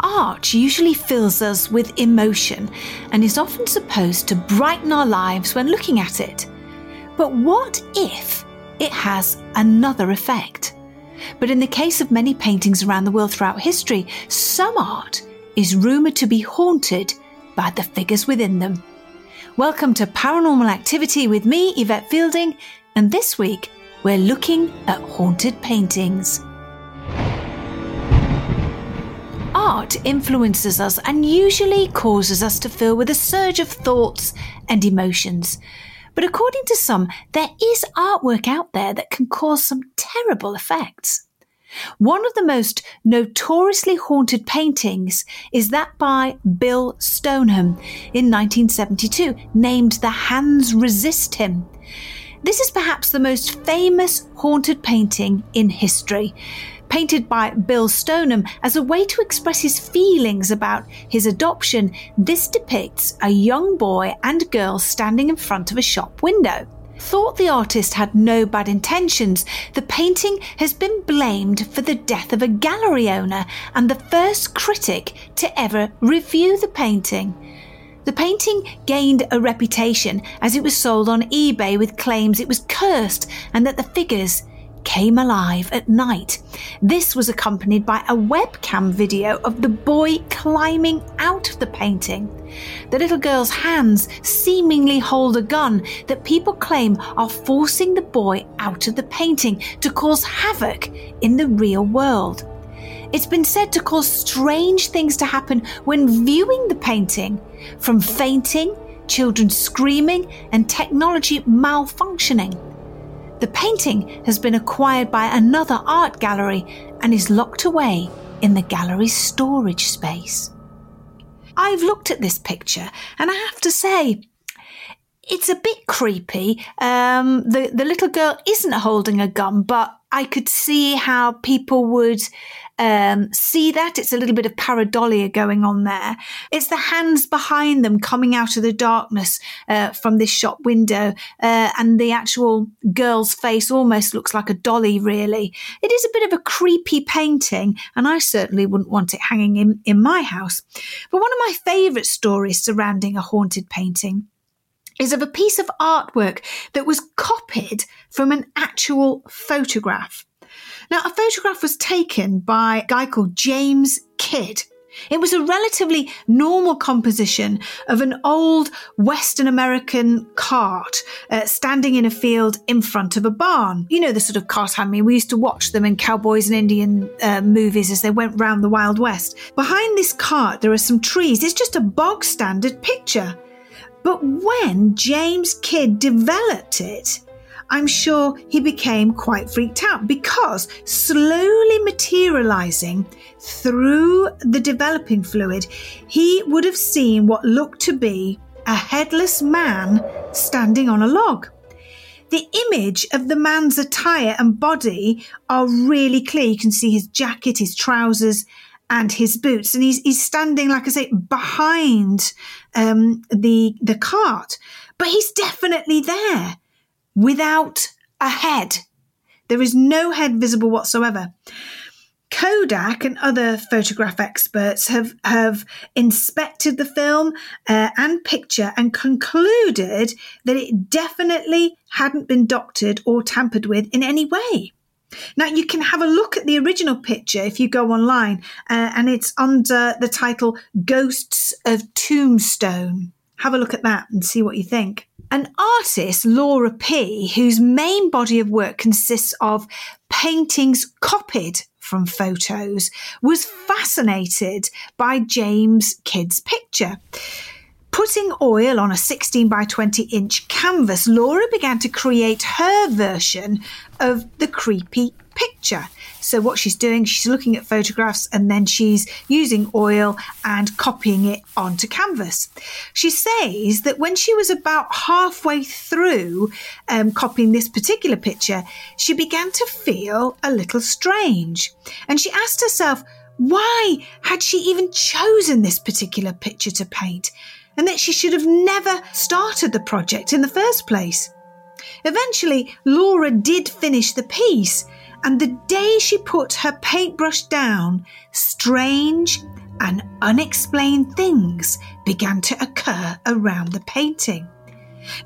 Art usually fills us with emotion and is often supposed to brighten our lives when looking at it. But what if it has another effect? But in the case of many paintings around the world throughout history, some art is rumoured to be haunted by the figures within them. Welcome to Paranormal Activity with me, Yvette Fielding, and this week we're looking at haunted paintings. Art influences us and usually causes us to fill with a surge of thoughts and emotions. But according to some, there is artwork out there that can cause some terrible effects. One of the most notoriously haunted paintings is that by Bill Stoneham in 1972, named The Hands Resist Him. This is perhaps the most famous haunted painting in history painted by Bill Stoneham as a way to express his feelings about his adoption, this depicts a young boy and girl standing in front of a shop window. Thought the artist had no bad intentions, the painting has been blamed for the death of a gallery owner and the first critic to ever review the painting. The painting gained a reputation as it was sold on eBay with claims it was cursed and that the figures came alive at night. This was accompanied by a webcam video of the boy climbing out of the painting. The little girl's hands seemingly hold a gun that people claim are forcing the boy out of the painting to cause havoc in the real world. It's been said to cause strange things to happen when viewing the painting, from fainting, children screaming, and technology malfunctioning. The painting has been acquired by another art gallery and is locked away in the gallery's storage space. I've looked at this picture and I have to say, it's a bit creepy. Um, the the little girl isn't holding a gun, but I could see how people would um, see that. It's a little bit of pareidolia going on there. It's the hands behind them coming out of the darkness uh, from this shop window, uh, and the actual girl's face almost looks like a dolly, really. It is a bit of a creepy painting, and I certainly wouldn't want it hanging in, in my house. But one of my favourite stories surrounding a haunted painting is of a piece of artwork that was copied from an actual photograph. Now, a photograph was taken by a guy called James Kidd. It was a relatively normal composition of an old Western American cart uh, standing in a field in front of a barn. You know, the sort of cart, I mean, we used to watch them in cowboys and Indian uh, movies as they went round the Wild West. Behind this cart, there are some trees. It's just a bog standard picture. But when James Kidd developed it, I'm sure he became quite freaked out because slowly materializing through the developing fluid, he would have seen what looked to be a headless man standing on a log. The image of the man's attire and body are really clear. You can see his jacket, his trousers, and his boots, and he's he's standing, like I say, behind um, the the cart, but he's definitely there without a head. There is no head visible whatsoever. Kodak and other photograph experts have, have inspected the film uh, and picture and concluded that it definitely hadn't been doctored or tampered with in any way. Now, you can have a look at the original picture if you go online, uh, and it's under the title Ghosts of Tombstone. Have a look at that and see what you think. An artist, Laura P., whose main body of work consists of paintings copied from photos, was fascinated by James Kidd's picture. Putting oil on a 16 by 20 inch canvas, Laura began to create her version of the creepy picture. So, what she's doing, she's looking at photographs and then she's using oil and copying it onto canvas. She says that when she was about halfway through um, copying this particular picture, she began to feel a little strange. And she asked herself, why had she even chosen this particular picture to paint? And that she should have never started the project in the first place. Eventually, Laura did finish the piece, and the day she put her paintbrush down, strange and unexplained things began to occur around the painting.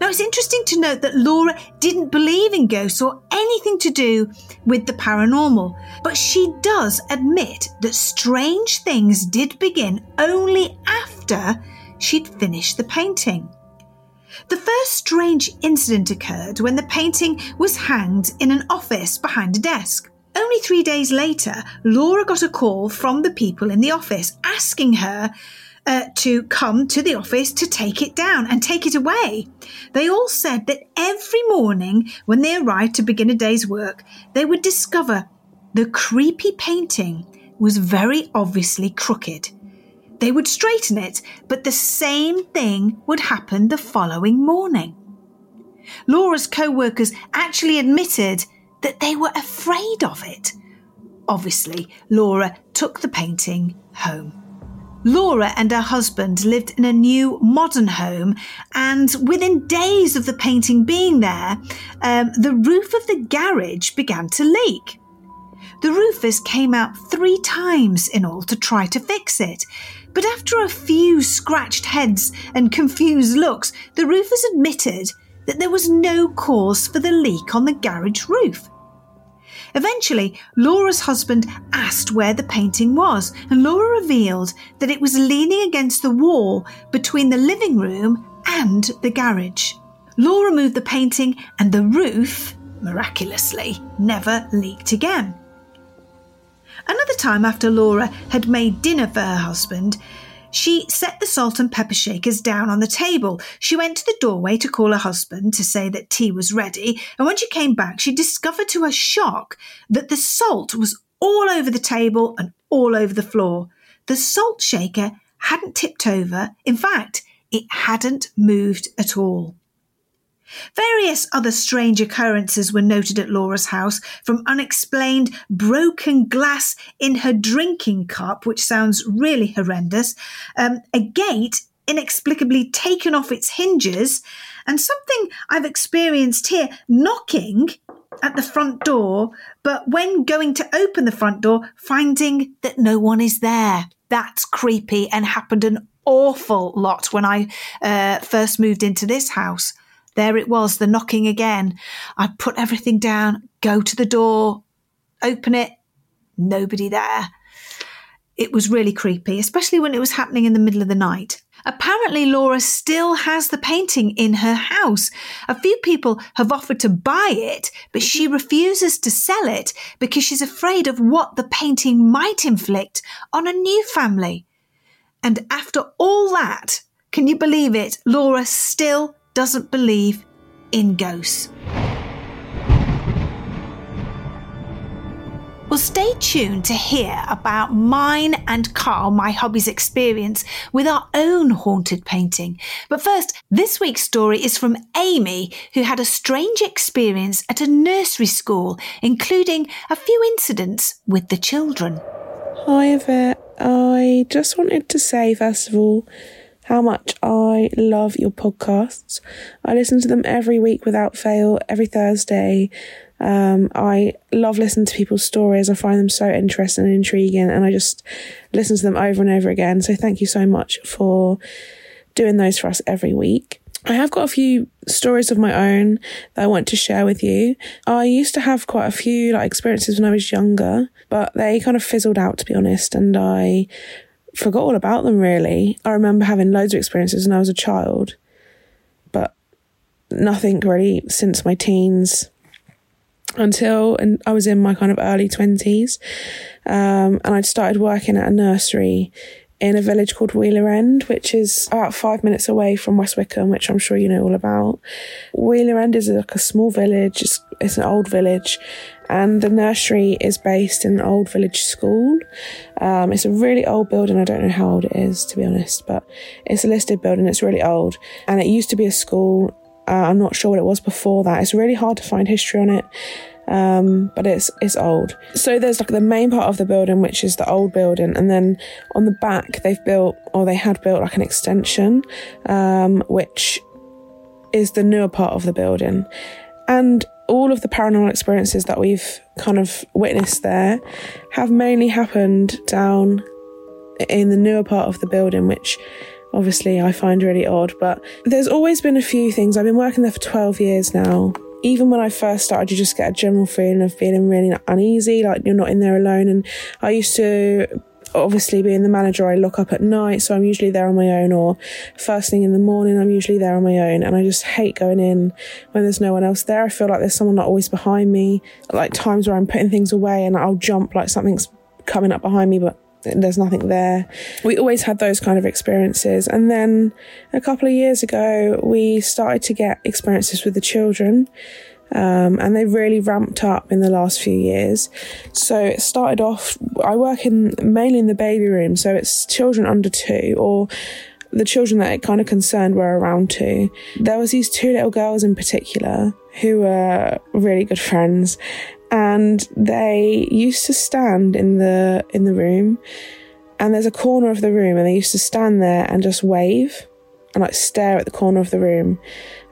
Now, it's interesting to note that Laura didn't believe in ghosts or anything to do with the paranormal, but she does admit that strange things did begin only after she'd finished the painting. The first strange incident occurred when the painting was hanged in an office behind a desk. Only three days later, Laura got a call from the people in the office asking her uh, to come to the office to take it down and take it away. They all said that every morning when they arrived to begin a day's work, they would discover the creepy painting was very obviously crooked. They would straighten it, but the same thing would happen the following morning. Laura's co workers actually admitted that they were afraid of it. Obviously, Laura took the painting home. Laura and her husband lived in a new modern home, and within days of the painting being there, um, the roof of the garage began to leak. The roofers came out three times in all to try to fix it, but after a few scratched heads and confused looks, the roofers admitted that there was no cause for the leak on the garage roof. Eventually, Laura's husband asked where the painting was, and Laura revealed that it was leaning against the wall between the living room and the garage. Laura moved the painting, and the roof, miraculously, never leaked again. Another time, after Laura had made dinner for her husband, she set the salt and pepper shakers down on the table. She went to the doorway to call her husband to say that tea was ready, and when she came back, she discovered to her shock that the salt was all over the table and all over the floor. The salt shaker hadn't tipped over. In fact, it hadn't moved at all. Various other strange occurrences were noted at Laura's house, from unexplained broken glass in her drinking cup, which sounds really horrendous, um, a gate inexplicably taken off its hinges, and something I've experienced here knocking at the front door, but when going to open the front door, finding that no one is there. That's creepy and happened an awful lot when I uh, first moved into this house. There it was, the knocking again. I'd put everything down, go to the door, open it, nobody there. It was really creepy, especially when it was happening in the middle of the night. Apparently, Laura still has the painting in her house. A few people have offered to buy it, but she refuses to sell it because she's afraid of what the painting might inflict on a new family. And after all that, can you believe it? Laura still doesn't believe in ghosts. Well, stay tuned to hear about mine and Karl, my hobby's experience with our own haunted painting. But first, this week's story is from Amy, who had a strange experience at a nursery school, including a few incidents with the children. Hi there. I just wanted to say, first of all, how much I love your podcasts. I listen to them every week without fail, every Thursday, Um, I love listening to people's stories. I find them so interesting and intriguing, and I just listen to them over and over again. So thank you so much for doing those for us every week. I have got a few stories of my own that I want to share with you. I used to have quite a few like experiences when I was younger, but they kind of fizzled out to be honest, and I forgot all about them really. I remember having loads of experiences when I was a child, but nothing really since my teens until and I was in my kind of early 20s. Um, and I'd started working at a nursery in a village called Wheeler End, which is about five minutes away from West Wycombe, which I'm sure you know all about. Wheeler End is like a small village, it's, it's an old village, and the nursery is based in an old village school. Um, it's a really old building. I don't know how old it is, to be honest, but it's a listed building. It's really old, and it used to be a school. Uh, I'm not sure what it was before that. It's really hard to find history on it um, but it's it's old. So there's like the main part of the building, which is the old building, and then on the back they've built or they had built like an extension, um, which is the newer part of the building, and all of the paranormal experiences that we've kind of witnessed there have mainly happened down in the newer part of the building, which obviously I find really odd. But there's always been a few things. I've been working there for 12 years now even when I first started, you just get a general feeling of feeling really uneasy, like you're not in there alone. And I used to obviously being the manager, I look up at night, so I'm usually there on my own, or first thing in the morning, I'm usually there on my own. And I just hate going in when there's no one else there. I feel like there's someone not always behind me, like times where I'm putting things away and I'll jump like something's coming up behind me, but there's nothing there. We always had those kind of experiences. And then a couple of years ago, we started to get experiences with the children. Um, and they've really ramped up in the last few years. So it started off, I work in mainly in the baby room. So it's children under two or the children that it kind of concerned were around two. There was these two little girls in particular who were really good friends and they used to stand in the in the room and there's a corner of the room and they used to stand there and just wave and like stare at the corner of the room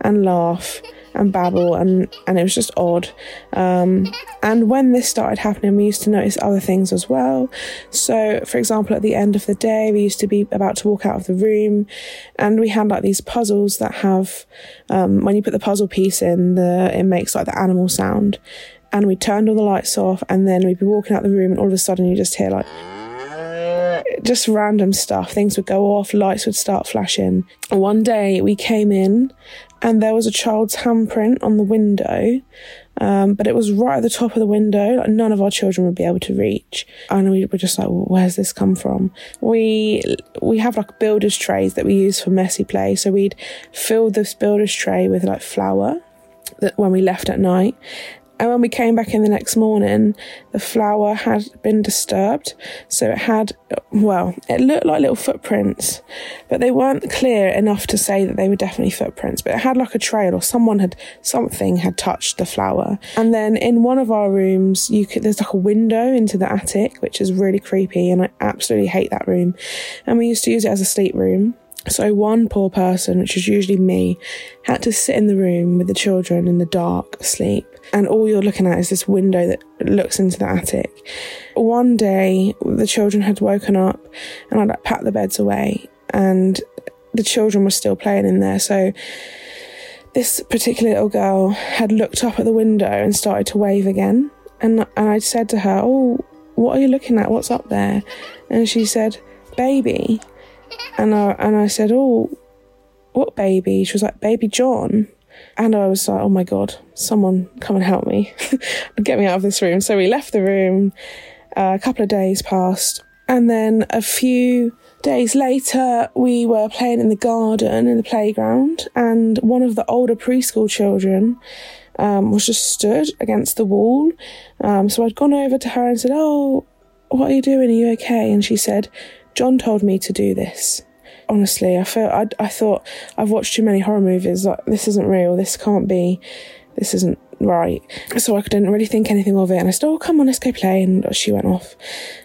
and laugh and babble and and it was just odd. Um, and when this started happening we used to notice other things as well. So for example at the end of the day we used to be about to walk out of the room and we had like these puzzles that have um, when you put the puzzle piece in the it makes like the animal sound. And we turned all the lights off and then we'd be walking out the room and all of a sudden you just hear like just random stuff. Things would go off lights would start flashing. One day we came in and there was a child's handprint on the window um, but it was right at the top of the window like none of our children would be able to reach. And we were just like well, where's this come from? We we have like builder's trays that we use for messy play. So we'd fill this builder's tray with like flour that when we left at night and when we came back in the next morning, the flour had been disturbed. So it had, well, it looked like little footprints, but they weren't clear enough to say that they were definitely footprints. But it had like a trail or someone had, something had touched the flour. And then in one of our rooms, you could, there's like a window into the attic, which is really creepy. And I absolutely hate that room. And we used to use it as a sleep room. So one poor person, which is usually me, had to sit in the room with the children in the dark, asleep. And all you're looking at is this window that looks into the attic. One day, the children had woken up and I'd like, packed the beds away and the children were still playing in there. So this particular little girl had looked up at the window and started to wave again. And, and I said to her, Oh, what are you looking at? What's up there? And she said, Baby. And I, and I said, Oh, what baby? She was like, Baby John. And I was like, Oh my God, someone come and help me. Get me out of this room. So we left the room. Uh, a couple of days passed. And then a few days later, we were playing in the garden in the playground. And one of the older preschool children um, was just stood against the wall. Um, so I'd gone over to her and said, Oh, what are you doing? Are you okay? And she said, John told me to do this. Honestly, I felt I, I thought I've watched too many horror movies. Like this isn't real. This can't be. This isn't right. So I didn't really think anything of it. And I said, "Oh, come on, let's go play." And she went off.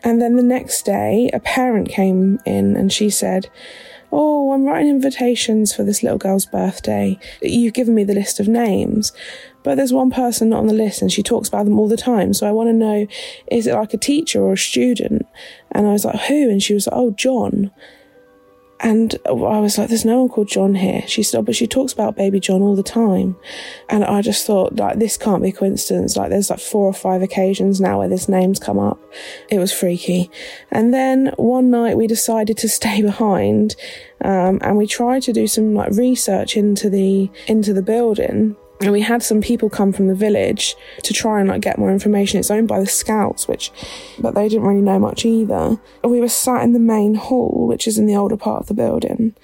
And then the next day, a parent came in and she said, Oh, I'm writing invitations for this little girl's birthday. You've given me the list of names. But there's one person not on the list and she talks about them all the time. So I want to know is it like a teacher or a student? And I was like, who? And she was like, oh, John. And I was like, there's no one called John here. She said, oh, but she talks about baby John all the time. And I just thought, like, this can't be coincidence. Like, there's like four or five occasions now where this name's come up. It was freaky. And then one night we decided to stay behind, um, and we tried to do some like research into the, into the building and we had some people come from the village to try and like get more information. It's owned by the scouts, which, but they didn't really know much either. We were sat in the main hall, which is in the older part of the building,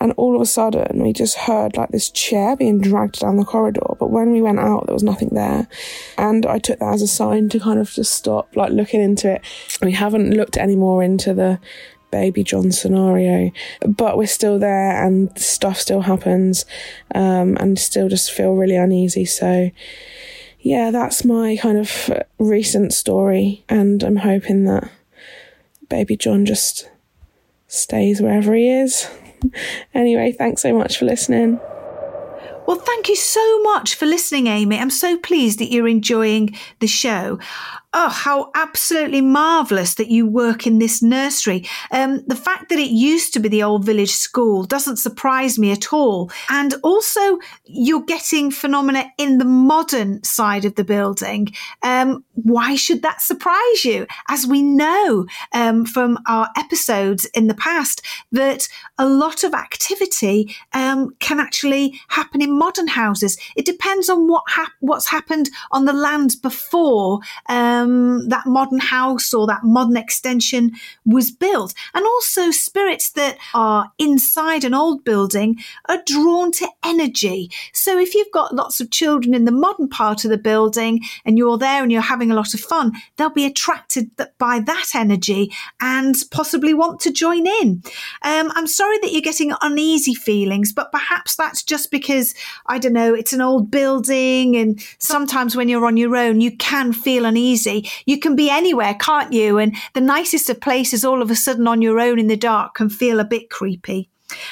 and all of a sudden we just heard like this chair being dragged down the corridor. But when we went out, there was nothing there, and I took that as a sign to kind of just stop like looking into it. We haven't looked any more into the baby John scenario, but we're still there and stuff still happens, um, and still just feel really uneasy. So, yeah, that's my kind of recent story, and I'm hoping that baby John just stays wherever he is. anyway, thanks so much for listening. Well, thank you so much for listening, Amy. I'm so pleased that you're enjoying the show oh, how absolutely marvellous that you work in this nursery. Um, the fact that it used to be the old village school doesn't surprise me at all. And also, you're getting phenomena in the modern side of the building. Um, why should that surprise you? As we know um, from our episodes in the past, that a lot of activity um, can actually happen in modern houses. It depends on what hap- what's happened on the land before. Um, that modern house or that modern extension was built. And also, spirits that are inside an old building are drawn to energy. So, if you've got lots of children in the modern part of the building and you're there and you're having a lot of fun, they'll be attracted by that energy and possibly want to join in. Um, I'm sorry that you're getting uneasy feelings, but perhaps that's just because, I don't know, it's an old building and sometimes when you're on your own, you can feel uneasy you can be anywhere, can't you? And the nicest of places all of a sudden on your own in the dark can feel a bit creepy.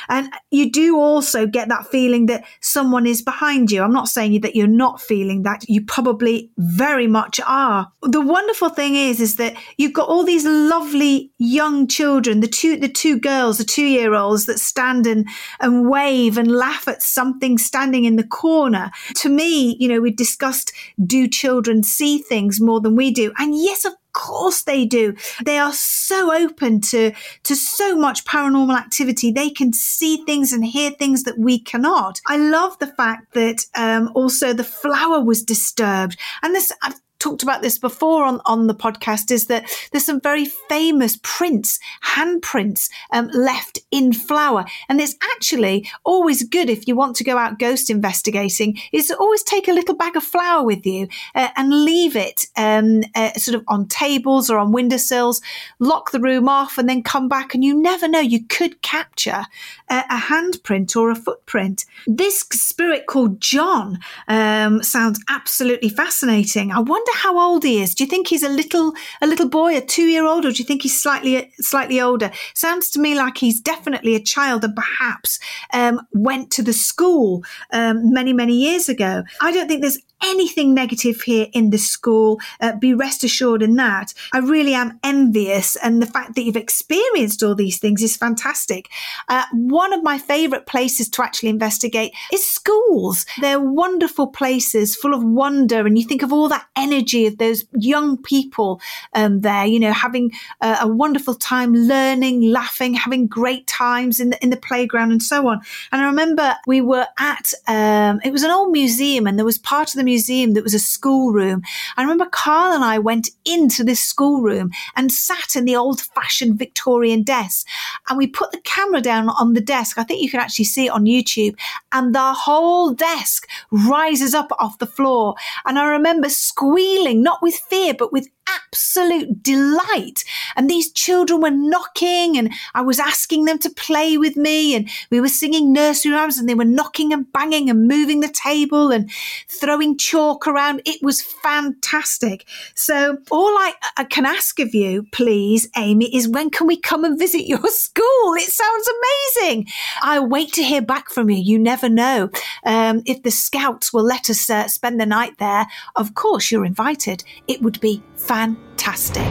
And you do also get that feeling that someone is behind you. I'm not saying that you're not feeling that. You probably very much are. The wonderful thing is, is that you've got all these lovely young children, the two, the two girls, the two year olds that stand and, and wave and laugh at something standing in the corner. To me, you know, we discussed do children see things more than we do? And yes, of course they do. They are so open to, to so much paranormal activity. They can see things and hear things that we cannot. I love the fact that um, also the flour was disturbed. And this, I've talked about this before on, on the podcast is that there's some very famous prints, handprints um, left in flour. And it's actually always good if you want to go out ghost investigating is to always take a little bag of flour with you uh, and leave it um, uh, sort of on tables or on windowsills, lock the room off and then come back. And you never know, you could capture a, a handprint or a footprint. This spirit called John um, sounds absolutely fascinating. I wonder how old he is. Do you think he's a little a little boy, a two year old, or do you think he's slightly slightly older? Sounds to me like he's definitely a child and perhaps um, went to the school um, many many years ago. I don't think there's anything negative here in the school. Uh, be rest assured in that. I really am envious, and the fact that you've experienced all these things is fantastic. Uh, one of my favourite places to actually investigate is schools. They're wonderful places full of wonder, and you think of all that energy of those young people um, there, you know, having uh, a wonderful time learning, laughing, having great times in the, in the playground, and so on. And I remember we were at, um, it was an old museum, and there was part of the museum that was a schoolroom. I remember Karl and I went into this schoolroom and sat in the old fashioned Victorian desk. And we put the camera down on the desk. I think you can actually see it on YouTube. And the whole desk rises up off the floor. And I remember squealing, not with fear, but with absolute delight. And these children were knocking, and I was asking them to play with me, and we were singing nursery rhymes, and they were knocking and banging and moving the table and throwing chalk around. It was fantastic. So, all I, I can ask of you, please, Amy, is when can we come and visit your school? It sounds amazing. I'll wait to hear back from you. You never know. Um, if the scouts will let us uh, spend the night there, of course, you're invited. It would be fantastic fantastic.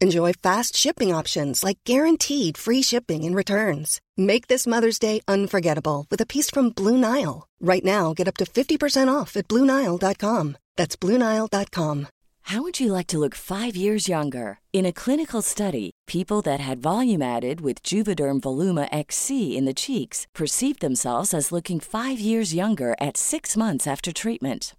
Enjoy fast shipping options like guaranteed free shipping and returns. Make this Mother's Day unforgettable with a piece from Blue Nile. Right now, get up to 50% off at BlueNile.com. That's BlueNile.com. How would you like to look five years younger? In a clinical study, people that had volume added with Juvederm Voluma XC in the cheeks perceived themselves as looking five years younger at six months after treatment.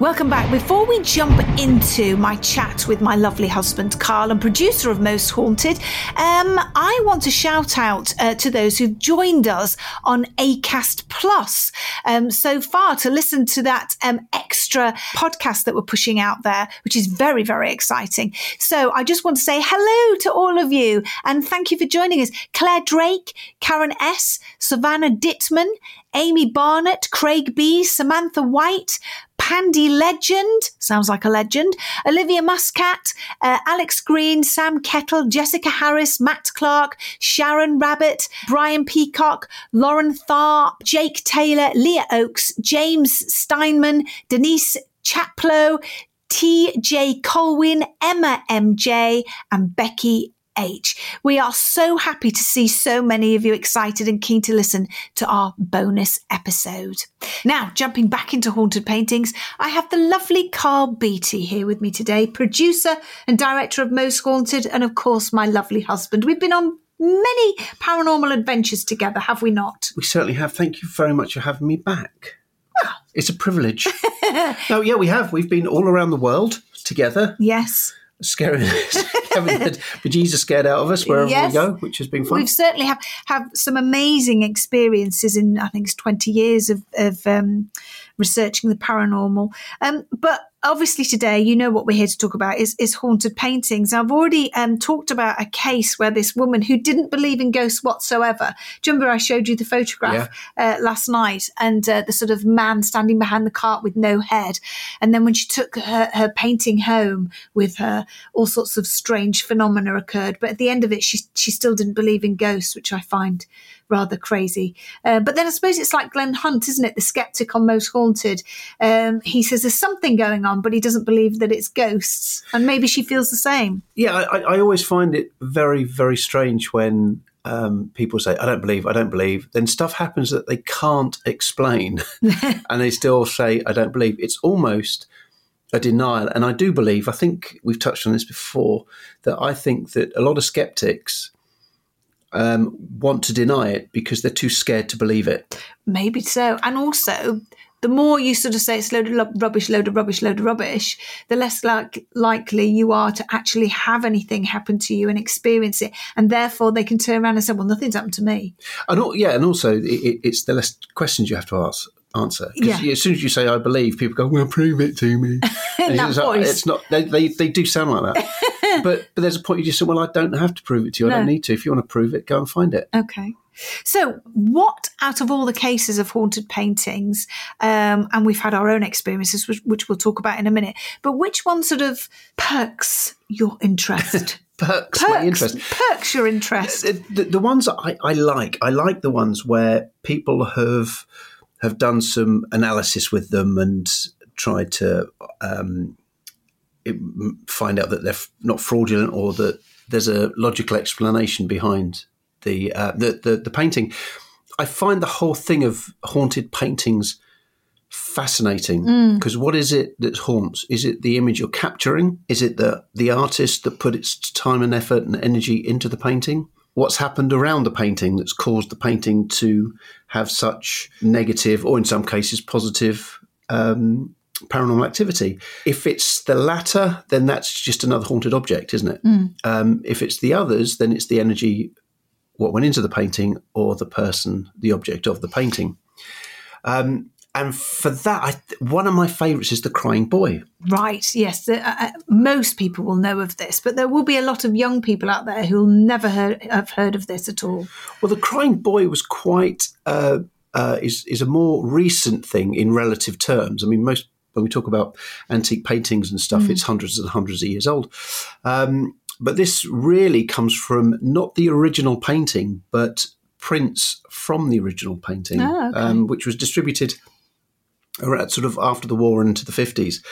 Welcome back. Before we jump into my chat with my lovely husband, Karl, and producer of Most Haunted, um, I want to shout out uh, to those who've joined us on ACAST Plus um, so far to listen to that um, extra podcast that we're pushing out there, which is very, very exciting. So I just want to say hello to all of you and thank you for joining us. Claire Drake, Karen S., Savannah Dittman, Amy Barnett, Craig B., Samantha White, Pandy Legend, sounds like a legend, Olivia Muscat, uh, Alex Green, Sam Kettle, Jessica Harris, Matt Clark, Sharon Rabbit, Brian Peacock, Lauren Tharp, Jake Taylor, Leah Oakes, James Steinman, Denise Chaplow, T.J. Colwyn, Emma M.J., and Becky H. We are so happy to see so many of you excited and keen to listen to our bonus episode. Now, jumping back into haunted paintings, I have the lovely Karl Beattie here with me today, producer and director of Most Haunted, and of course, my lovely husband. We've been on many paranormal adventures together, have we not? We certainly have. Thank you very much for having me back. It's a privilege. no, oh, yeah, we have. We've been all around the world together. Yes scaring having the bejesus scared out of us wherever yes. we go, which has been fun. We've certainly have have some amazing experiences in I think it's twenty years of of, um, researching the paranormal. Um, but obviously today, you know what we're here to talk about is, is haunted paintings. I've already um, talked about a case where this woman who didn't believe in ghosts whatsoever. Do you remember I showed you the photograph uh, last night and uh, the sort of man standing behind the cart with no head. And then when she took her, her painting home with her, all sorts of strange phenomena occurred. But at the end of it, she, she still didn't believe in ghosts, which I find rather crazy. Uh, but then I suppose it's like Glen Hunt, isn't it? The skeptic on Most Haunted. Um, he says there's something going on, but he doesn't believe that it's ghosts. And maybe she feels the same. Yeah, I, I always find it very, very strange when um, people say, I don't believe, I don't believe. Then stuff happens that they can't explain. and they still say, I don't believe. It's almost a denial. And I do believe, I think we've touched on this before, that I think that a lot of skeptics um, want to deny it because they're too scared to believe it. Maybe so. And also, the more you sort of say it's load of rubbish, load of rubbish, load of rubbish, the less like, likely you are to actually have anything happen to you and experience it. And therefore, they can turn around and say, well, nothing's happened to me. And all, yeah, and also it, it's the less questions you have to ask. Answer because Yeah. as soon as you say "I believe," people go, "Well, prove it to me." It's, like- it's not. They, they they do sound like that, but but there's a point you just say, "Well, I don't have to prove it to you. I don't need to. If you want to prove it, go and find it." Okay. So, what out of all the cases of haunted paintings, um, and we've had our own experiences, which, which we'll talk about in a minute, but which one sort of perks your interest? Perks, my interest. perks your interest. The, the, the ones that I, I like, I like the ones where people have have done some analysis with them and tried to um, find out that they're not fraudulent or that there's a logical explanation behind the uh, the, the the painting. I find the whole thing of haunted paintings fascinating because what is it that haunts? Is it the image you're capturing? Is it the the artist that put its time and effort and energy into the painting? What's happened around the painting that's caused the painting to have such negative, or in some cases positive, um, paranormal activity? If it's the latter, then that's just another haunted object, isn't it? Um, if it's the others, then it's the energy what went into the painting or the person, the object of the painting. Um, and for that, I, one of my favourites is the crying boy. Right, yes. The, uh, uh, most people will know of this, but there will be a lot of young people out there who'll never heard, have heard of this at all. Well, the crying boy was quite uh, uh, is is a more recent thing in relative terms. I mean, most when we talk about antique paintings and stuff, it's hundreds and hundreds of years old. Um, but this really comes from not the original painting, but prints from the original painting, Oh, okay. um, which was distributed around sort of after the war and into the fifties.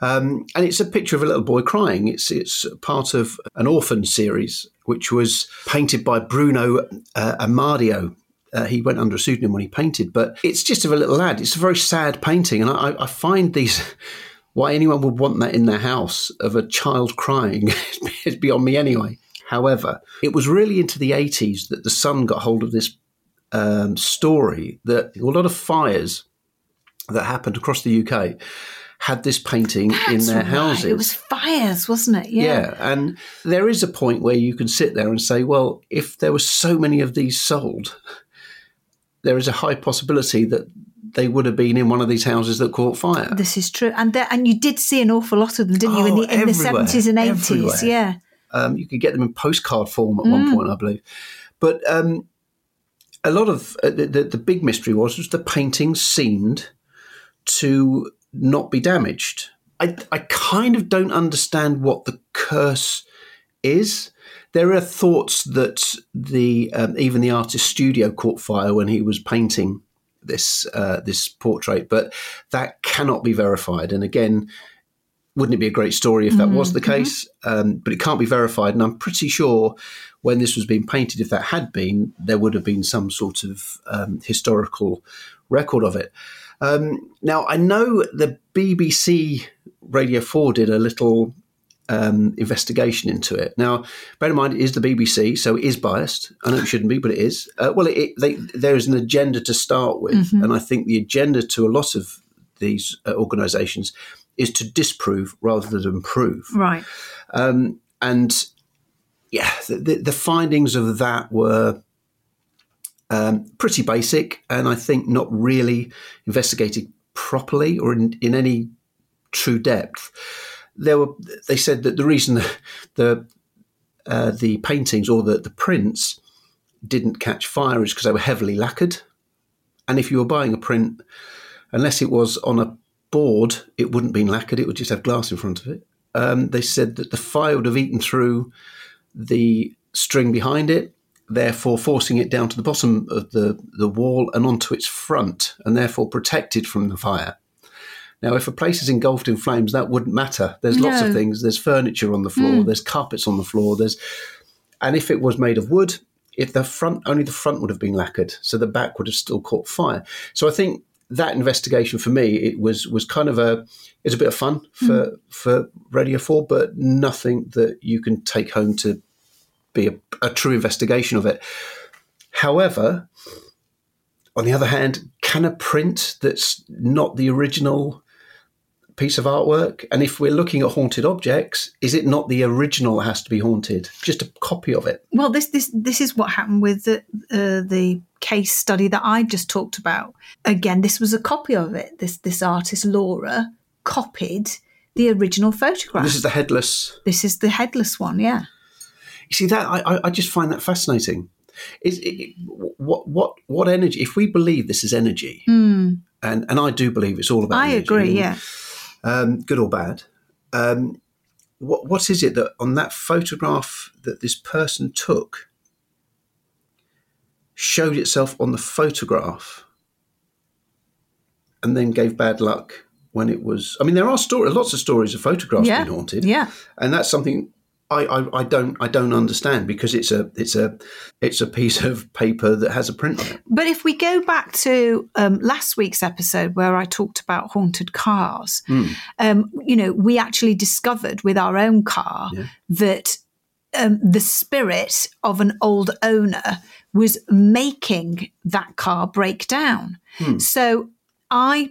Um, and it's a picture of a little boy crying. It's it's part of an orphan series, which was painted by Bruno uh, Amadio. Uh, he went under a pseudonym when he painted, but it's just of a little lad. It's a very sad painting, and I, I find these. Why anyone would want that in their house of a child crying is beyond me anyway. However, it was really into the 80s that the Sun got hold of this um, story that a lot of fires that happened across the UK had this painting in their right. houses. It was fires, wasn't it? Yeah. yeah. and there is a point where you can sit there and say, well, if there were so many of these sold, there is a high possibility that they would have been in one of these houses that caught fire. This is true, and there, and you did see an awful lot of them, didn't you, in Oh, the in the seventies and eighties? Yeah, Um, you could get them in postcard form at one point, I believe. But um, a lot of uh, the, the, the big mystery was, was the paintings seemed to not be damaged. I, I kind of don't understand what the curse is. There are thoughts that the um, even the artist's studio caught fire when he was painting this uh, this portrait, but that cannot be verified. And again, wouldn't it be a great story if that was the case? Um, but it can't be verified, and I'm pretty sure when this was being painted, if that had been, there would have been some sort of um, historical record of it. Um, now, I know the BBC Radio 4 did a little um, investigation into it. Now, bear in mind, it is the BBC, so it is biased. I know it shouldn't be, but it is. Uh, well, it, it, they, there is an agenda to start with, and I think the agenda to a lot of these uh, organisations is to disprove rather than prove. right. Um, and yeah, the, the, the findings of that were um, pretty basic, and I think not really investigated properly or in, in any true depth. There were they said that the reason the the, uh, the paintings or the, the prints didn't catch fire is because they were heavily lacquered. And if you were buying a print, unless it was on a board, it wouldn't be lacquered, it would just have glass in front of it. Um, they said that the fire would have eaten through the string behind it, therefore forcing it down to the bottom of the, the wall and onto its front, and therefore protected from the fire. Now, if a place is engulfed in flames, that wouldn't matter. There's lots of things. There's furniture on the floor. Hmm. There's carpets on the floor. There's, and if it was made of wood, if the front only the front would have been lacquered, so the back would have still caught fire. So I think that investigation for me it was was kind of a it's a bit of fun hmm. for for Radio Four, but nothing that you can take home to be a, a true investigation of it. However, on the other hand, can a print that's not the original piece of artwork, and if we're looking at haunted objects, is it not the original that has to be haunted? Just a copy of it. Well, this this this is what happened with the uh, the case study that I just talked about. Again, this was a copy of it. This this artist Laura copied the original photograph. This is the headless. This is the headless one, yeah. You see that I, I- just find that fascinating. Is it, what what what energy? If we believe this is energy, and and I do believe it's all about. I energy, agree, yeah. Um, good or bad. Um, what what is it that on that photograph that this person took showed itself on the photograph, and then gave bad luck when it was? I mean, there are stories, lots of stories of photographs Yeah, being haunted, yeah. and that's something. I, I, I don't I don't understand because it's a it's a it's a piece of paper that has a print on it. But if we go back to um, last week's episode where I talked about haunted cars, um, you know, we actually discovered with our own car that um, the spirit of an old owner was making that car break down. So I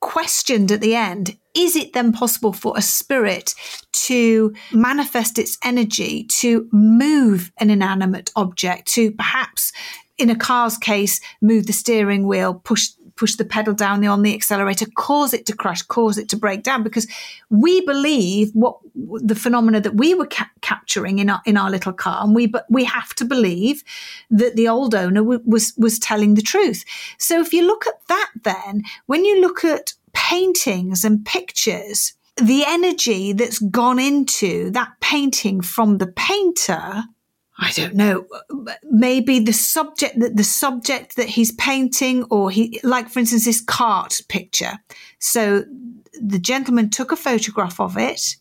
questioned at the end is it then possible for a spirit to manifest its energy to move an inanimate object to perhaps in a car's case move the steering wheel push push the pedal down on the accelerator cause it to crash cause it to break down? Because we believe what the phenomena that we were ca- capturing in our in our little car and we but we have to believe that the old owner w- was was telling the truth. So if you look at that then when you look at paintings and pictures the energy that's gone into that painting from the painter I don't know. Maybe the subject that the subject that he's painting, or he, like for instance, this cart picture. So the gentleman took a photograph of it.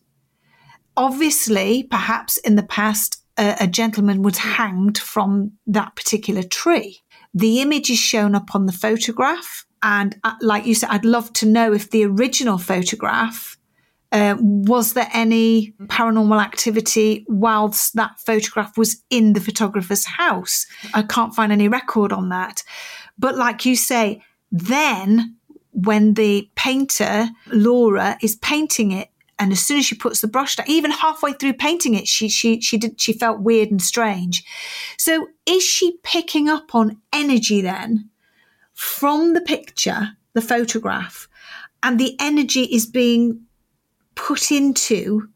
Obviously, perhaps in the past, a, a gentleman was hanged from that particular tree. The image is shown up on the photograph, and uh, like you said, I'd love to know if the original photograph uh, was there any paranormal activity whilst that photograph was in the photographer's house? I can't find any record on that. But like you say, then when the painter, Laura, is painting it, and as soon as she puts the brush down, even halfway through painting it, she she she did she felt weird and strange. So is she picking up on energy then from the picture, the photograph, and the energy is being put into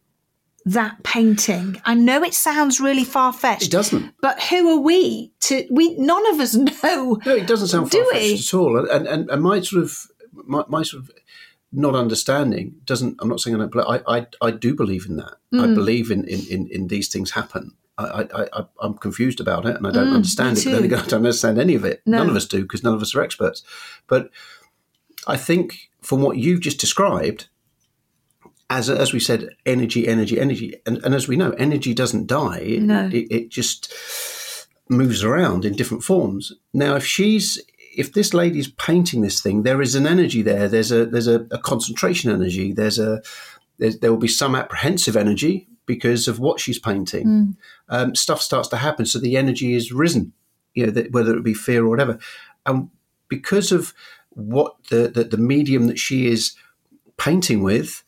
that painting. I know it sounds really far fetched. It doesn't. But who are we to we none of us know. No, it doesn't sound far fetched at all. And, and and my sort of my, my sort of not understanding doesn't. I'm not saying I don't, I I, I do believe in that. I Mm. believe in, in, in, in these things happen. I, I, I I'm confused about it, and I don't understand Mm, me it. But then again, I don't understand any of it. No. None of us do because none of us are experts. But I think from what you've just described, as as we said, energy, energy, energy, and, and as we know, energy doesn't die. It, No. it, it just moves around in different forms. Now, if she's if this lady's painting this thing, there is an energy there. There's a there's a, a concentration energy. There's a there's, there will be some apprehensive energy because of what she's painting. Um, stuff starts to happen, so the energy is risen. You know, that, whether it be fear or whatever, and because of what the, the the medium that she is painting with,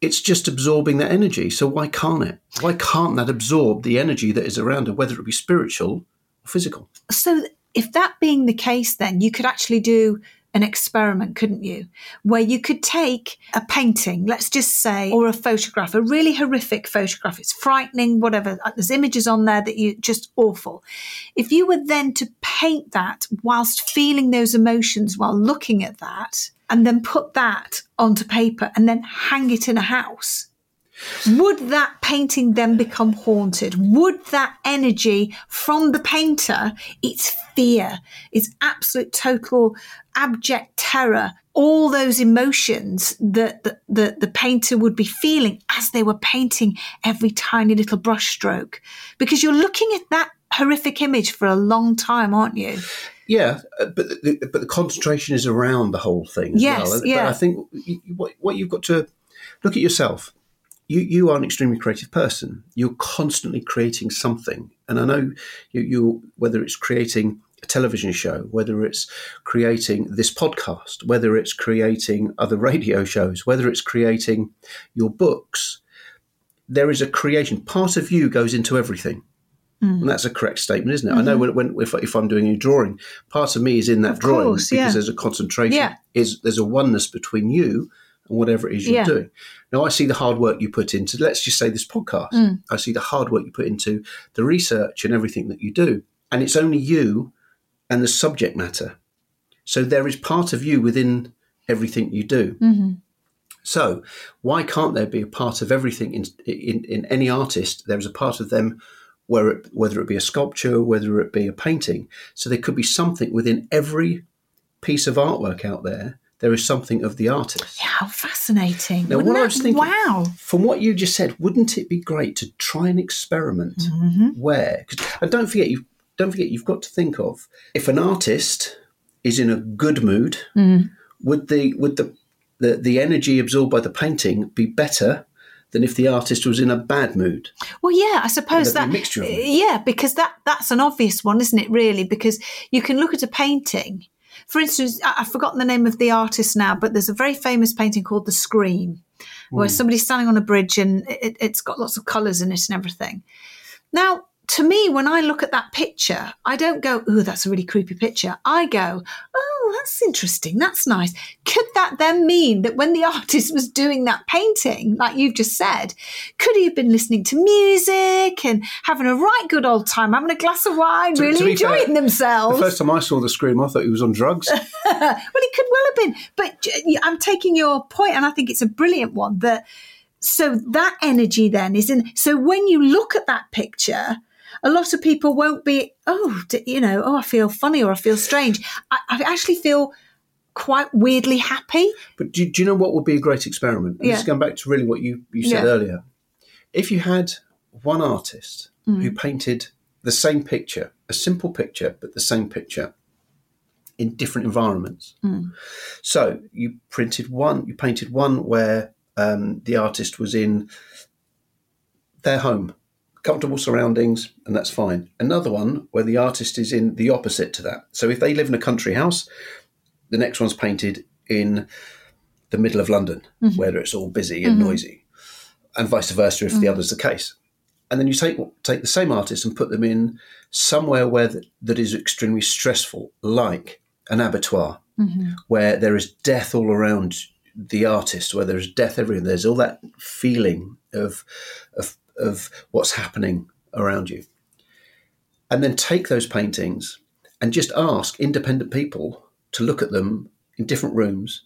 it's just absorbing that energy. So why can't it? Why can't that absorb the energy that is around her, whether it be spiritual or physical? So if that being the case then you could actually do an experiment, couldn't you? Where you could take a painting, let's just say, or a photograph, a really horrific photograph. It's frightening, whatever. uh, There's images on there that you just awful. If you were then to paint that whilst feeling those emotions while looking at that, and then put that onto paper and then hang it in a house, would that painting then become haunted? Would that energy from the painter, its fear, its absolute total abject terror, all those emotions that the, the, the painter would be feeling as they were painting every tiny little brushstroke? Because you're looking at that horrific image for a long time, aren't you? Yeah, uh, but the, but the concentration is around the whole thing. As Yes, well. Yeah. But I think what, what you've got to look at yourself. You you are an extremely creative person. You're constantly creating something, and I know you, you whether it's creating a television show, whether it's creating this podcast, whether it's creating other radio shows, whether it's creating your books. There is a creation. Part of you goes into everything. Mm. And that's a correct statement, isn't it? I know mm-hmm. when, when if, if I'm doing a drawing, part of me is in that Of drawing course, because yeah. there's a concentration. Yeah. Is there's a oneness between you and whatever it is you're Yeah. doing. Now I see the hard work you put into. Let's just say this podcast. Mm. I see the hard work you put into the research and everything that you do, and it's only you and the subject matter. So there is part of you within everything you do. Mm-hmm. So why can't there be a part of everything in in, in any artist? There is a part of them where it, whether it be a sculpture, whether it be a painting. So there could be something within every piece of artwork out there. There is something of the artist. Yeah, how fascinating. Now, Wouldn't what I was thinking, wow. from what you just said, wouldn't it be great to try an experiment Mm-hmm. where? and don't forget, you don't forget, you've got to think of if an artist is in a good mood, Mm. would the would the, the the energy absorbed by the painting be better than if the artist was in a bad mood? Well, yeah, I suppose that. mixture of. Yeah, because that that's an obvious one, isn't it? Really, because you can look at a painting. For instance, I- I've forgotten the name of the artist now, but there's a very famous painting called The Scream, where hmm. somebody's standing on a bridge and it, it's got lots of colours in it and everything. Now, to me, when I look at that picture, I don't go, oh, that's a really creepy picture." I go, "Oh, that's interesting. That's nice." Could that then mean that when the artist was doing that painting, like you've just said, could he have been listening to music and having a right good old time, having a glass of wine, To- to really fair, enjoying themselves? The first time I saw the scream, I thought he was on drugs. well, it could well have been. But uh, I'm taking your point, and I think it's a brilliant one. That so that energy then is in. So when you look at that picture, a lot of people won't be. Oh, you know, oh, I feel funny or I feel strange. I, I actually feel quite weirdly happy. But do, do you know what would be a great experiment? And This Yeah. is going back to really what you, you said Yeah. earlier. If you had one artist Mm. who painted the same picture, a simple picture, but the same picture in different environments. Mm. So you printed one, you painted one where um, the artist was in their home, comfortable surroundings, and that's fine. Another one where the artist is in the opposite to that. So if they live in a country house, the next one's painted in the middle of London, mm-hmm. where it's all busy and mm-hmm. noisy, and vice versa if the mm-hmm. other's the case. And then you take take the same artist and put them in somewhere where th- that is extremely stressful, like an abattoir, where there is death all around the artist, where there is death everywhere. There's all that feeling of of of what's happening around you. And then take those paintings and just ask independent people to look at them in different rooms,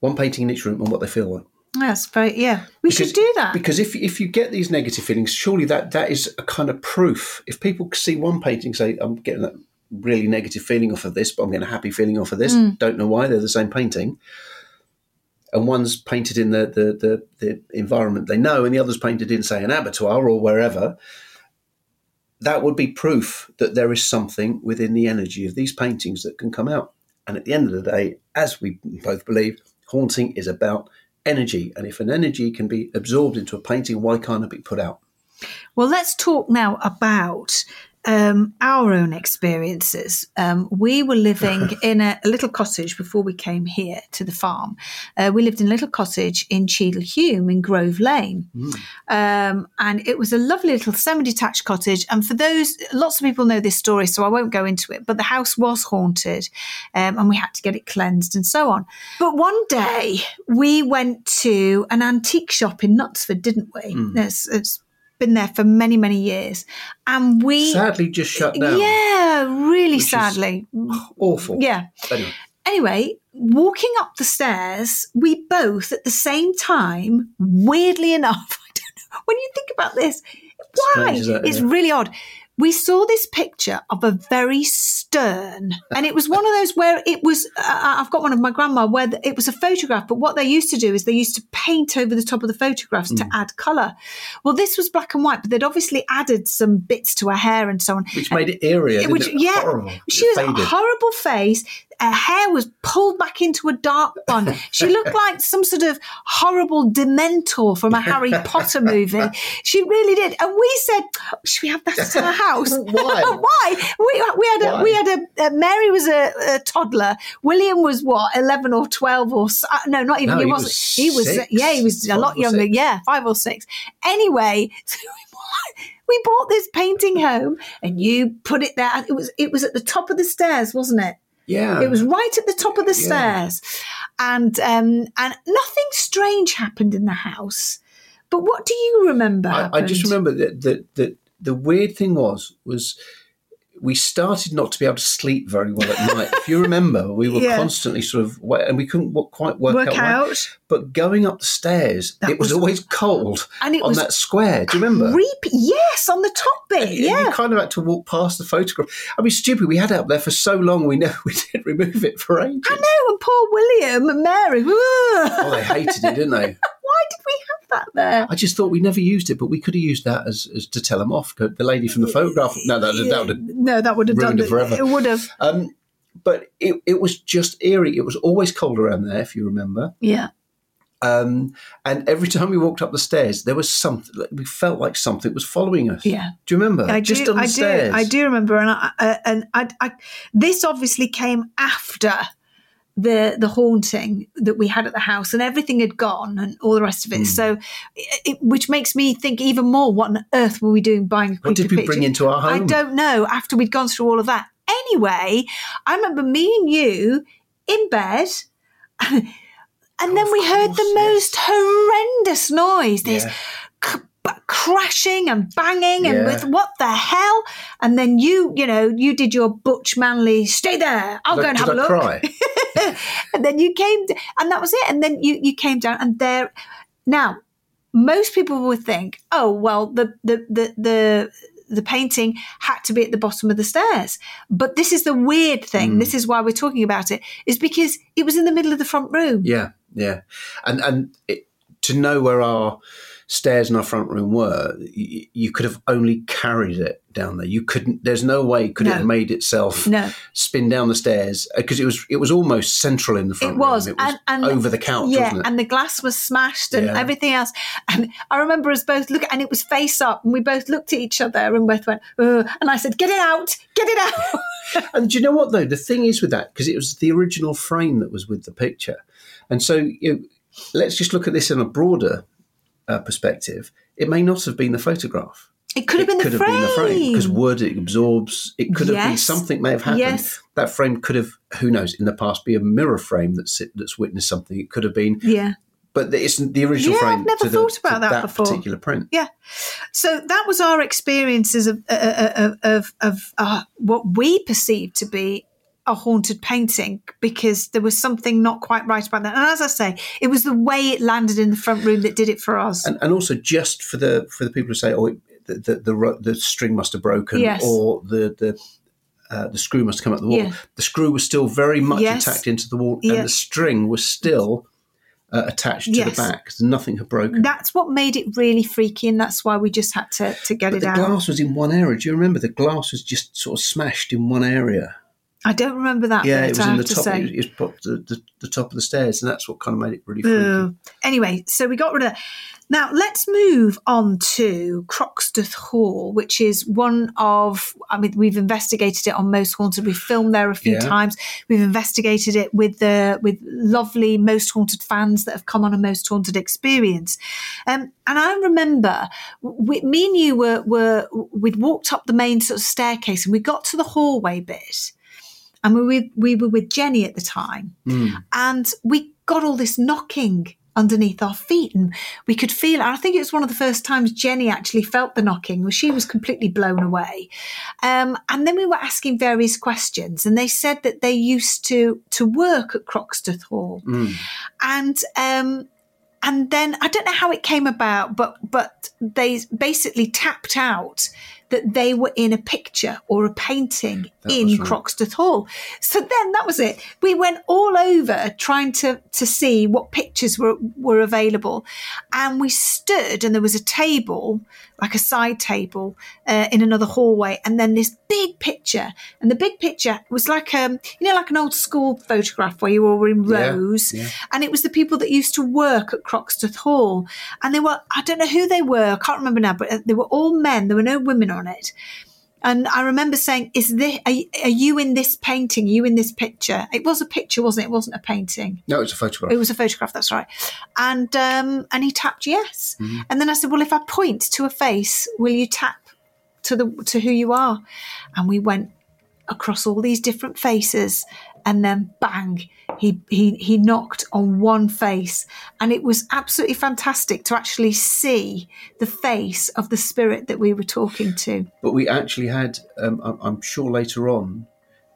one painting in each room, and what they feel like. That's very yeah. We Because- should do that. Because if if you get these negative feelings, surely that that is a kind of proof. If people see one painting, say, "I'm getting that really negative feeling off of this, but I'm getting a happy feeling off of this," mm. don't know why they're the same painting, and one's painted in the the the, the environment they know, and the other's painted in, say, an abattoir or wherever. That would be proof that there is something within the energy of these paintings that can come out. And at the end of the day, as we both believe, haunting is about energy. And if an energy can be absorbed into a painting, why can't it be put out? Well, let's talk now about um, our own experiences. Um, we were living in a, a, little cottage before we came here to the farm. Uh, we lived in a little cottage in Cheadle Hulme in Grove Lane. Mm. Um, and it was a lovely little semi detached cottage. And for those, lots of people know this story, so I won't go into it, but the house was haunted um, and we had to get it cleansed and so on. But one day we went to an antique shop in Knutsford, didn't we? Mm. It's, it's been there for many, many years. And we sadly just shut down. Yeah, really sadly. Awful. Yeah. Anyway. anyway, walking up the stairs, we both at the same time, weirdly enough, I don't know, when you think about this, why? That, it's yeah. really odd we saw this picture of a very stern, and it was one of those where it was. Uh, I've got one of my grandma where it was a photograph, but what they used to do is they used to paint over the top of the photographs mm. to add colour. Well, this was black and white, but they'd obviously added some bits to her hair and so on, which made it eerie. Which, yeah, Horrible. she was faded. a horrible face her hair was pulled back into a dark bun. She looked like some sort of horrible dementor from a Harry Potter movie. She really did. And we said, "Should we have that house?" Why? Why? We, we had a Why? we had a uh, Mary was a, a, toddler. William was what eleven or twelve or uh, no, not even. No, he, he wasn't. Was he was. yeah, he was a lot younger. Six. Yeah, five or six. Anyway. we bought this painting home and you put it there. It was it was at the top of the stairs, wasn't it? Yeah. It was right at the top of the yeah. stairs. And um, and nothing strange happened in the house. But what do you remember? I, I just remember that, that that the weird thing was was we started not to be able to sleep very well at night. if you remember, we were yeah. constantly sort of, and we couldn't quite work, work out. out. Why. But going up the stairs, it was, was, always cold and it on was that square. Do you remember? Creepy. Yes, on the top bit. And yeah, you kind of had to walk past the photograph. I mean, stupid. We had it up there for so long. We never we didn't remove it for ages. I know. And poor William and Mary. oh, they hated it, didn't they? Why did we have that there? I just thought we never used it, but we could have used that as, as to tell them off. The lady from the photograph. No, that, that would have no, that would have done it forever. It would have. Um, but it, it was just eerie. It was always cold around there, if you remember. Yeah. Um, and every time we walked up the stairs, there was something. We felt like something was following us. Yeah. Do you remember? I Just do, on the I stairs. Do, I do remember, and I, and I, I, this obviously came after the the haunting that we had at the house and everything had gone and all the rest of it. Mm. So, it, which makes me think even more: what on earth were we doing buying a What did we picture? bring into our home? I don't know. After we'd gone through all of that, anyway, I remember me and you in bed. and oh, then we heard the yes. most horrendous noise. This yeah. c- crashing and banging yeah. and with what the hell? And then you, you know, you did your butch manly, stay there. I'll did go and have I a look. And then you came, and that was it. And then you you came down, and there. Now, most people would think, oh well, the the the the the painting had to be at the bottom of the stairs. But this is the weird thing. Mm. This is why we're talking about it. Is because it was in the middle of the front room. Yeah, yeah, and and it, to know where our stairs in our front room were, you, you, could have only carried it down there. You couldn't. There's no way could no. it have made itself no. spin down the stairs uh, because it was it was almost central in the front it was. room. It was and, and over the couch. Yeah, and the glass was smashed and yeah. everything else. And I remember us both look, and it was face up, and we both looked at each other and both went, Ugh. and I said, "Get it out, get it out." and do you know what though? The thing is with that because it was the original frame that was with the picture, and so you know, let's just look at this in a broader uh, perspective, it may not have been the photograph. It could have been, could the, have frame. been the frame because wood it absorbs. It could yes. have been something may have happened. Yes. That frame could have, who knows, in the past be a mirror frame that's that's witnessed something. It could have been. Yeah. But it's the original yeah, frame. I've never thought the, about that, that, before. particular print. Yeah. So that was our experiences of uh, uh of of, of uh, what we perceived to be a haunted painting because there was something not quite right about that. And as I say, it was the way it landed in the front room that did it for us. And, and also, just for the for the people who say, "Oh, it, the, the, the the string must have broken," yes. or the the uh, the screw must come out the wall. Yeah. The screw was still very much Yes. attacked into the wall, and the string was still uh, attached to Yes. the back. Nothing had broken. That's what made it really freaky, and that's why we just had to, to get but it the out. The glass was in one area. Do you remember the glass was just sort of smashed in one area? I don't remember that. Yeah, bit, it was I in the top. It was put the, the, the top of the stairs, and that's what kind of made it really freaky. Anyway, so we got rid of that. Now let's move on to Croxteth Hall, which is one of. I mean, we've investigated it on Most Haunted. We've filmed there a few Yeah. times. We've investigated it with the with lovely Most Haunted fans that have come on a Most Haunted experience. Um, and I remember, we, me and you were were we'd walked up the main sort of staircase, and we got to the hallway bit, and we were, we were with Jenny at the time, and we got all this knocking underneath our feet and we could feel it. I think it was one of the first times Jenny actually felt the knocking she was completely blown away. Um, and then we were asking various questions and they said that they used to to work at Croxteth Hall. And um and then I don't know how it came about, but but they basically tapped out that they were in a picture or a painting mm, That in right. Croxteth Hall. So then that was it. We went all over trying to to see what pictures were were available, and we stood and there was a table, like a side table, uh, in another hallway, and then this big picture, and the big picture was like um you know like an old school photograph where you all were in rows, yeah. and it was the people that used to work at Croxteth Hall, and they were I don't know who they were, I can't remember now, but uh, they were all men. There were no women on it. And I remember saying, "Is this? Are, are you in this painting? Are you in this picture? It was a picture, wasn't it? It wasn't a painting. No, it was a photograph. It was a photograph. That's right." And um, and he tapped yes. And then I said, "Well, if I point to a face, will you tap to the to who you are?" And we went across all these different faces, and then bang, he he he knocked on one face, and it was absolutely fantastic to actually see the face of the spirit that we were talking to. But we actually had, um, I'm, sure later on,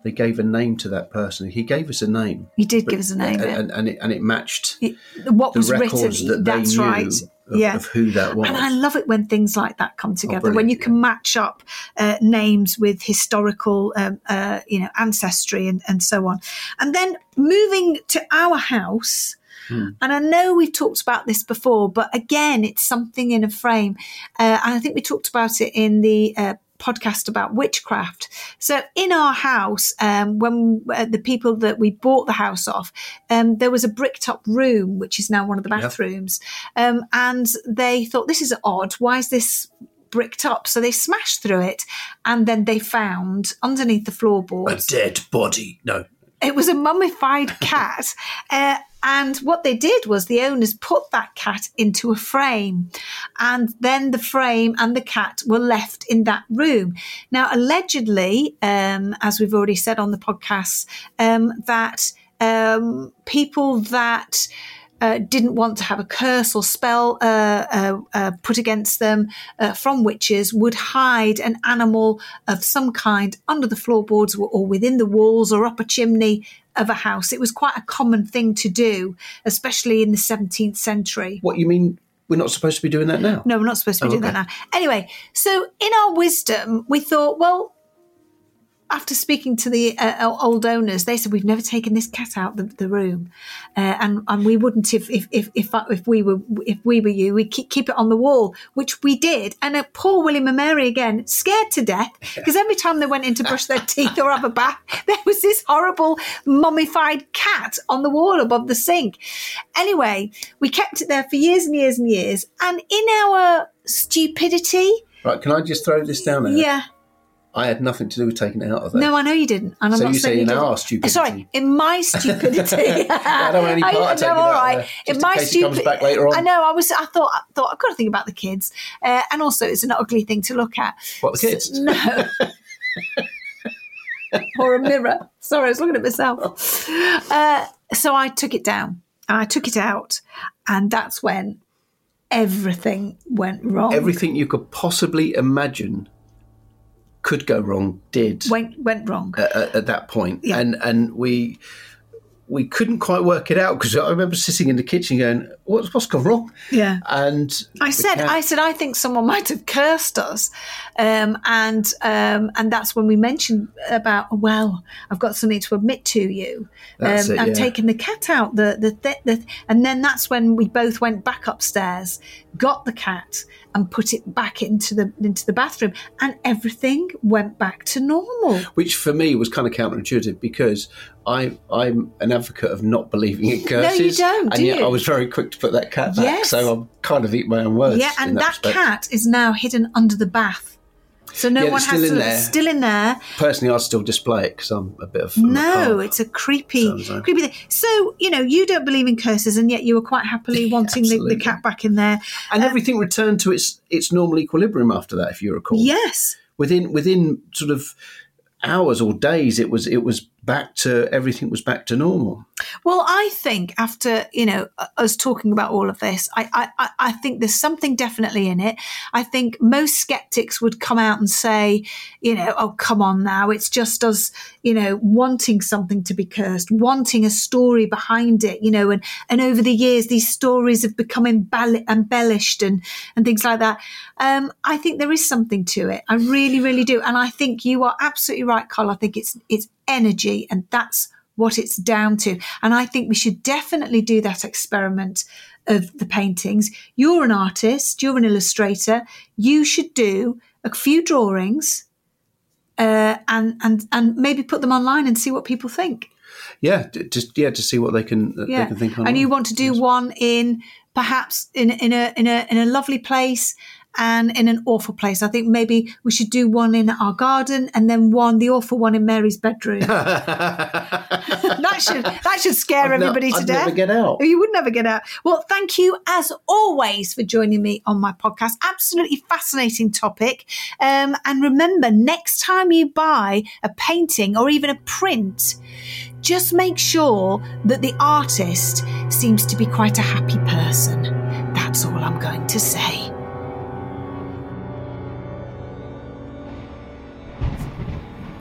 they gave a name to that person. He gave us a name. He did give us a name. And, and, and, it, and it matched It- what was written. that That's right. Of, yeah. of who that was. And I love it when things like that come together, when you can match up uh, names with historical, um, uh, you know, ancestry and, and so on. And then moving to our house, and I know we've talked about this before, but again, it's something in a frame. Uh, and I think we talked about it in the uh, podcast about witchcraft. So in our house, um, when uh, the people that we bought the house off, um, there was a bricked up room, which is now one of the bathrooms. Um, and they thought, this is odd. Why is this bricked up? So they smashed through it and then they found underneath the floorboards a dead body. No. It was a mummified cat. Uh, and what they did was the owners put that cat into a frame. And then the frame and the cat were left in that room. Now, allegedly, um, as we've already said on the podcast, um, that um, people that uh, didn't want to have a curse or spell uh, uh, uh, put against them uh, from witches would hide an animal of some kind under the floorboards or, or within the walls or up a chimney of a house. It was quite a common thing to do, especially in the 17th century. What you mean? We're not supposed to be doing that now? No, we're not supposed to be Oh, doing okay. that now. Anyway, so in our wisdom, we thought, well, after speaking to the uh, old owners, they said we've never taken this cat out the, the room, uh, and and we wouldn't if if if if, if we were if we were you, we'd keep, keep it on the wall, which we did. And uh, poor William and Mary again, scared to death because every time they went in to brush their teeth or have a bath, there was this horrible mummified cat on the wall above the sink. Anyway, we kept it there for years and years and years, and in our stupidity, Right, can I just throw this down there? yeah. I had nothing to do with taking it out of there. No, I know you didn't, and I'm So not you saying say you in didn't. our stupidity. Sorry, in my stupidity. I don't want any part of taking no, all right. there, in in my case he comes back later on. I know. I was. I thought. I thought I've got to think about the kids, uh, and also it's an ugly thing to look at. What, the kids? No. or a mirror. Sorry, I was looking at myself. Uh, so I took it down. I took it out, and that's when everything went wrong. Everything you could possibly imagine could go wrong did went went wrong. at, at- at that point. Yeah. and and we we couldn't quite work it out because I remember sitting in the kitchen going, "What's what's gone wrong?" yeah. And I said, cat- I said, I think someone might have cursed us, um, and um, and that's when we mentioned about well, I've got something to admit to you. Um, it, I've yeah. taken the cat out. The the, th- the and then that's when we both went back upstairs, got the cat, and put it back into the into the bathroom, and everything went back to normal. Which for me was kind of counterintuitive because I, I'm an advocate of not believing in curses. No, you don't, And do yet you? I was very quick to put that cat back. Yes. So I'm kind of eat my own words. yeah, and that, that, cat is now hidden under the bath, so no Yeah, one has still in to. there. Still in there. Personally, I'd still display it because I'm a bit of. I'm No, carp. it's a creepy, like- creepy thing. So you know, you don't believe in curses, and yet you were quite happily wanting the, the cat back in there. And uh, everything returned to its its normal equilibrium after that, if you recall. Yes, Within within sort of hours or days, it was it was back to everything was back to normal. Well, I think after you know us talking about all of this, I, I I- think there's something definitely in it. I think most skeptics would come out and say, you know, oh come on now, it's just us, you know, wanting something to be cursed, wanting a story behind it, you know, and and over the years these stories have become embell- embellished and and things like that. Um, I think there is something to it. I really, really do, and I think you are absolutely right, Karl. I think it's it's energy, and that's what it's down to. And I think we should definitely do that experiment of the paintings. You're an artist, you're an illustrator. You should do a few drawings uh, and and and maybe put them online and see what people think. Yeah, just yeah, to see what they can they Yeah, can think on. and you want to do one in perhaps in in a in a in a lovely place and in an awful place. I think maybe we should do one in our garden and then one the awful one in Mary's bedroom. that should that should scare I'd everybody to I'd death. never get out. You would never get out. Well, thank you as always for joining me on my podcast. Absolutely fascinating topic. Um, and remember, next time you buy a painting or even a print, just make sure that the artist seems to be quite a happy person. That's all I'm going to say.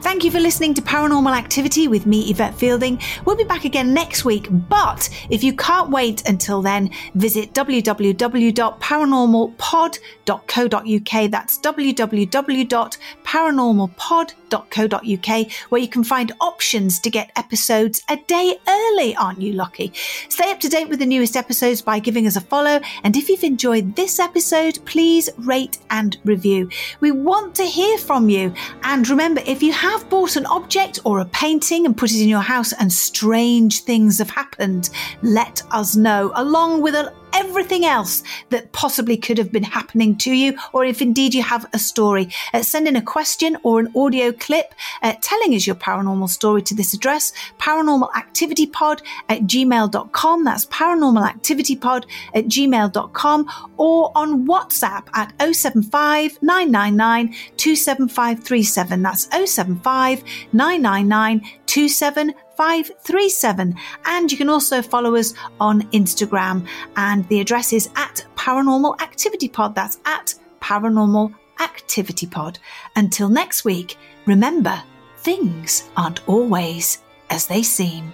Thank you for listening to Paranormal Activity with me, Yvette Fielding. We'll be back again next week, but if you can't wait until then, visit www.paranormalpod.co.uk. That's www.paranormalpod.co.uk, where you can find options to get episodes a day early. Aren't you lucky? Stay up to date with the newest episodes by giving us a follow. And if you've enjoyed this episode, please rate and review. We want to hear from you. And remember, if you have bought an object or a painting and put it in your house and strange things have happened, let us know, along with a everything else that possibly could have been happening to you, or if indeed you have a story. Uh, send in a question or an audio clip uh, telling us your paranormal story to this address paranormalactivitypod at gmail.com. That's paranormalactivitypod at gmail.com or on WhatsApp at 075 999 27537. That's 075 999 27537. 537. And you can also follow us on Instagram, and the address is at Paranormal Activity Pod. That's at Paranormal Activity Pod. Until next week, remember, things aren't always as they seem.